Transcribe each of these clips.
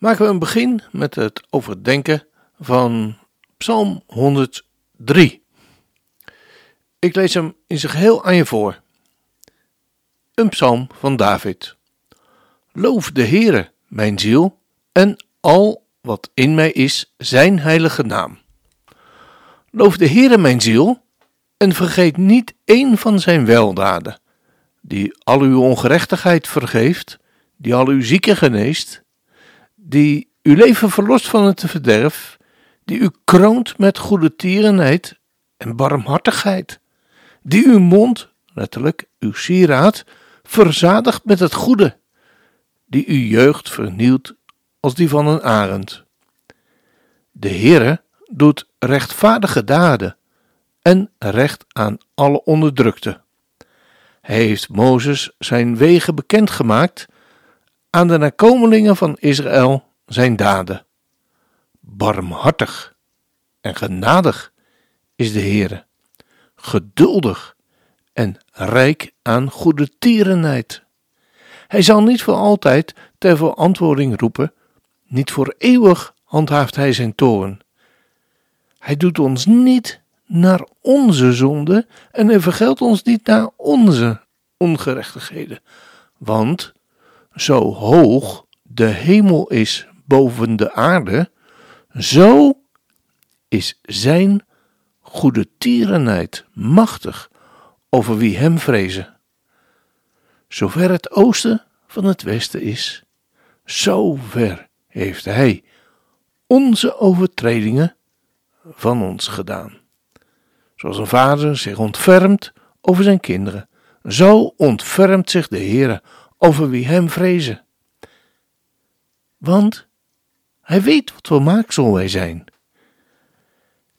maken we een begin met het overdenken van Psalm 103. Ik lees hem in zijn geheel aan je voor. Een psalm van David. Loof de Heere, mijn ziel, en al wat in mij is, zijn heilige naam. Loof de Heere, mijn ziel, en vergeet niet één van zijn weldaden, die al uw ongerechtigheid vergeeft, die al uw zieken geneest, die uw leven verlost van het verderf, die u kroont met goede tierenheid en barmhartigheid, die uw mond, letterlijk uw sieraad, verzadigt met het goede, die uw jeugd vernieuwt als die van een arend. De Heere doet rechtvaardige daden en recht aan alle onderdrukte. Hij heeft Mozes zijn wegen bekendgemaakt aan de nakomelingen van Israël zijn daden. Barmhartig en genadig is de Heere, geduldig en rijk aan goede tierenheid. Hij zal niet voor altijd ter verantwoording roepen, niet voor eeuwig handhaaft hij zijn toorn. Hij doet ons niet naar onze zonde en hij vergeldt ons niet naar onze ongerechtigheden. Want zo hoog de hemel is boven de aarde, zo is zijn goede tierenheid machtig over wie hem vrezen. Zover het oosten van het westen is, zo ver heeft hij onze overtredingen van ons gedaan. Zoals een vader zich ontfermt over zijn kinderen, zo ontfermt zich de Heer over wie hem vrezen. Want hij weet wat voor maaksel wij zijn.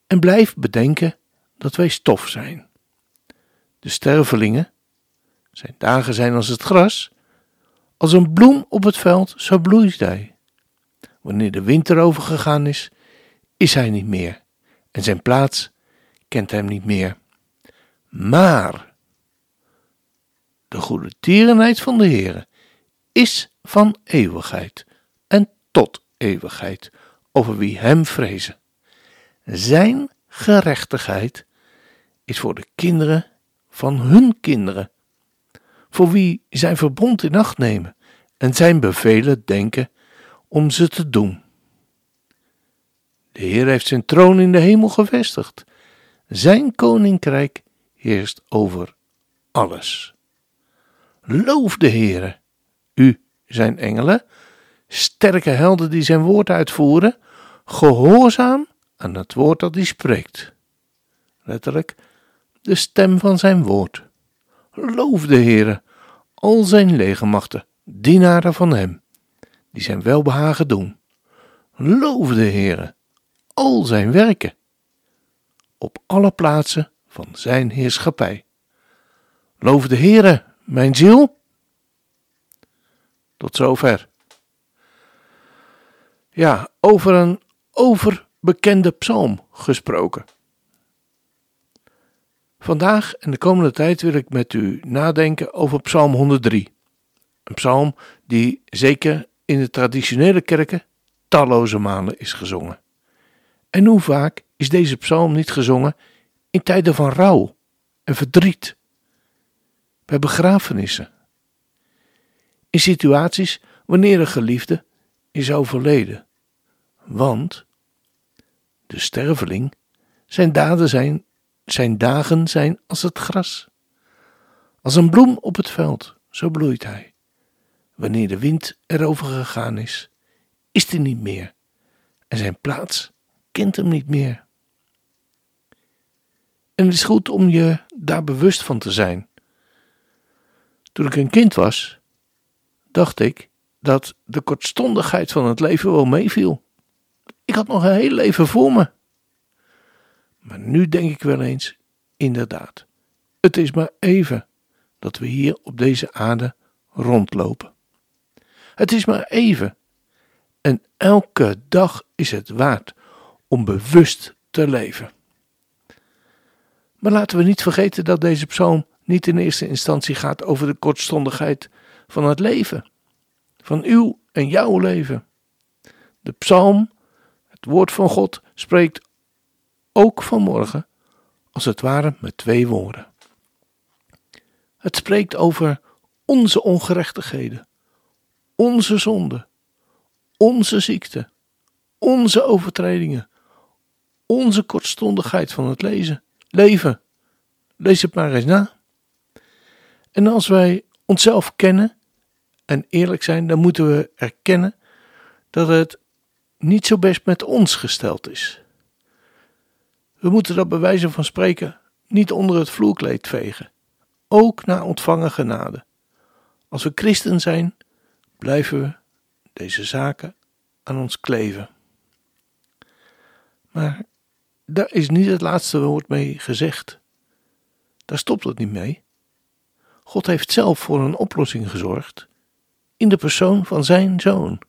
En blijf bedenken dat wij stof zijn. De stervelingen, zijn dagen zijn als het gras, als een bloem op het veld, zo bloeit hij. Wanneer de winter overgegaan is, is hij niet meer, en zijn plaats kent hem niet meer. Maar de goede tierenheid van de Heere is van eeuwigheid en tot eeuwigheid over wie hem vrezen. Zijn gerechtigheid is voor de kinderen van hun kinderen, voor wie zijn verbond in acht nemen en zijn bevelen denken om ze te doen. De Heer heeft zijn troon in de hemel gevestigd. Zijn koninkrijk heerst over alles. Loof de Heere, u zijn engelen, sterke helden die zijn woord uitvoeren, gehoorzaam aan het woord dat hij spreekt. Letterlijk, de stem van zijn woord. Loof de Heere, al zijn legermachten, dienaren van hem, die zijn welbehagen doen. Loof de Heere, al zijn werken, op alle plaatsen van zijn heerschappij. Loof de Heere, mijn ziel. Tot zover. Ja, over een overbekende psalm gesproken. Vandaag en de komende tijd wil ik met u nadenken over Psalm 103. Een psalm die zeker in de traditionele kerken talloze malen is gezongen. En hoe vaak is deze psalm niet gezongen in tijden van rouw en verdriet, bij begrafenissen, in situaties wanneer een geliefde is overleden. Want de sterveling, zijn daden zijn, zijn dagen zijn als het gras. Als een bloem op het veld, zo bloeit hij. Wanneer de wind erover gegaan is, is hij niet meer en zijn plaats kent hem niet meer. En het is goed om je daar bewust van te zijn. Toen ik een kind was, dacht ik dat de kortstondigheid van het leven wel meeviel. Ik had nog een heel leven voor me. Maar nu denk ik wel eens, inderdaad, het is maar even dat we hier op deze aarde rondlopen. Het is maar even. En elke dag is het waard om bewust te leven. Maar laten we niet vergeten dat deze psalm niet in eerste instantie gaat over de kortstondigheid van het leven, van uw en jouw leven. De psalm, het woord van God, spreekt ook vanmorgen, als het ware met twee woorden. Het spreekt over onze ongerechtigheden, onze zonde, onze ziekte, onze overtredingen, onze kortstondigheid van het lezen, leven. Lees het maar eens na. En als wij onszelf kennen en eerlijk zijn, dan moeten we erkennen dat het niet zo best met ons gesteld is. We moeten dat bij wijze van spreken niet onder het vloerkleed vegen, ook na ontvangen genade. Als we christen zijn, blijven we deze zaken aan ons kleven. Maar daar is niet het laatste woord mee gezegd. Daar stopt het niet mee. God heeft zelf voor een oplossing gezorgd in de persoon van zijn zoon.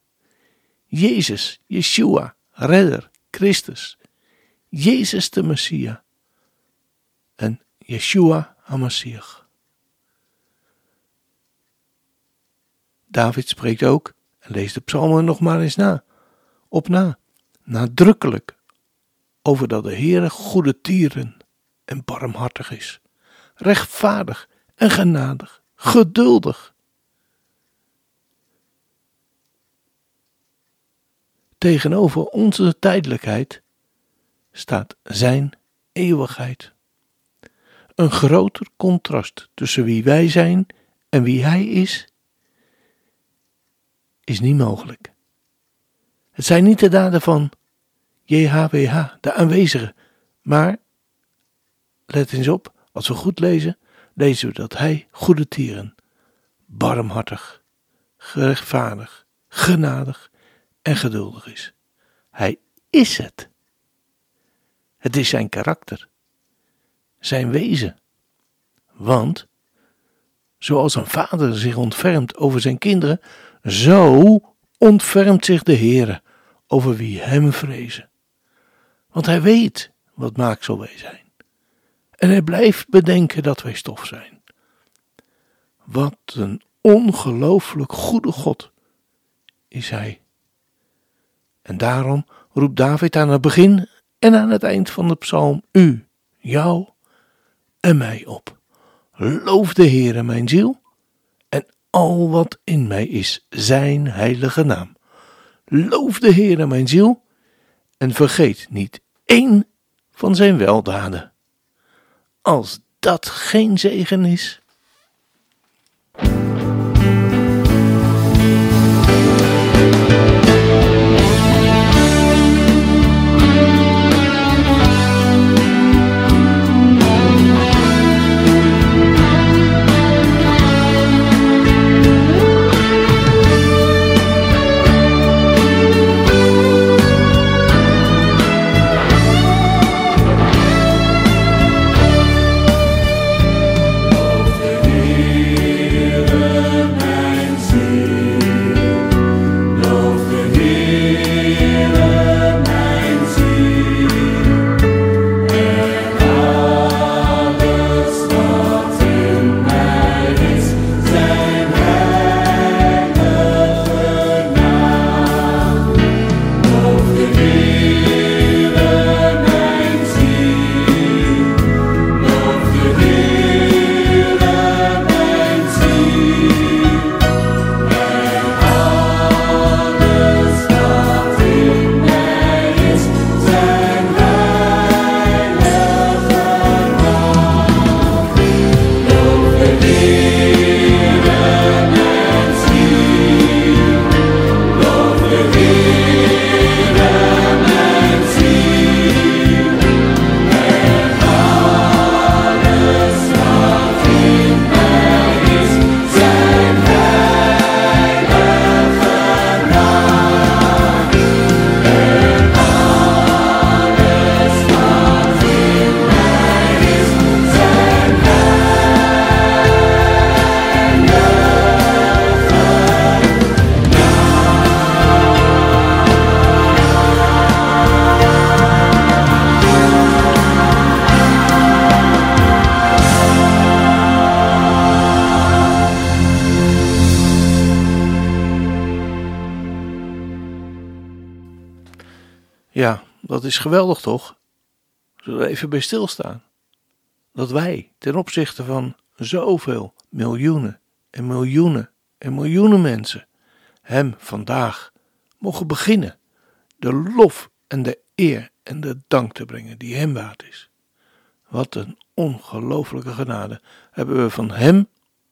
Jezus, Yeshua, Redder, Christus. Jezus de Messia. En Yeshua HaMashiach. David spreekt ook, en lees de psalmen nog maar eens na, op na, nadrukkelijk, over dat de Heere goede tieren en barmhartig is, rechtvaardig en genadig, geduldig. Tegenover onze tijdelijkheid staat Zijn eeuwigheid. Een groter contrast tussen wie wij zijn en wie Hij is, is niet mogelijk. Het zijn niet de daden van JHWH, de aanwezige, maar, let eens op, als we goed lezen, lezen we dat Hij goede tieren, barmhartig, gerechtvaardig, genadig en geduldig is. Hij is het. Het is zijn karakter, zijn wezen. Want, zoals een vader zich ontfermt over zijn kinderen, zo ontfermt zich de Heere over wie hem vrezen. Want hij weet wat maaksel wij zijn. En hij blijft bedenken dat wij stof zijn. Wat een ongelooflijk goede God is hij. En daarom roept David aan het begin en aan het eind van de psalm u, jou en mij op. Loof de Heere mijn ziel en al wat in mij is zijn heilige naam. Loof de Heere mijn ziel en vergeet niet één van zijn weldaden. Als dat geen zegen is. Dat is geweldig toch? Zullen we even bij stilstaan? Dat wij ten opzichte van zoveel miljoenen en miljoenen en miljoenen mensen Hem vandaag mogen beginnen de lof en de eer en de dank te brengen die Hem waard is. Wat een ongelooflijke genade hebben we van Hem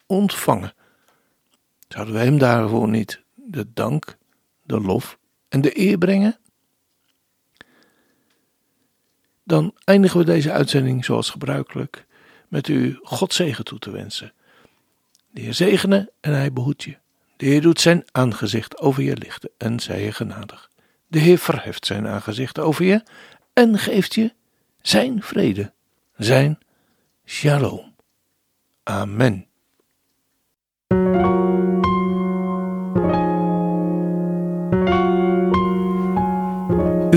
ontvangen. Zouden we Hem daarvoor niet de dank, de lof en de eer brengen? Dan eindigen we deze uitzending zoals gebruikelijk met u God zegen toe te wensen. De Heer zegene en hij behoedt je. De Heer doet zijn aangezicht over je lichten en zij je genadig. De Heer verheft zijn aangezicht over je en geeft je zijn vrede, zijn shalom. Amen.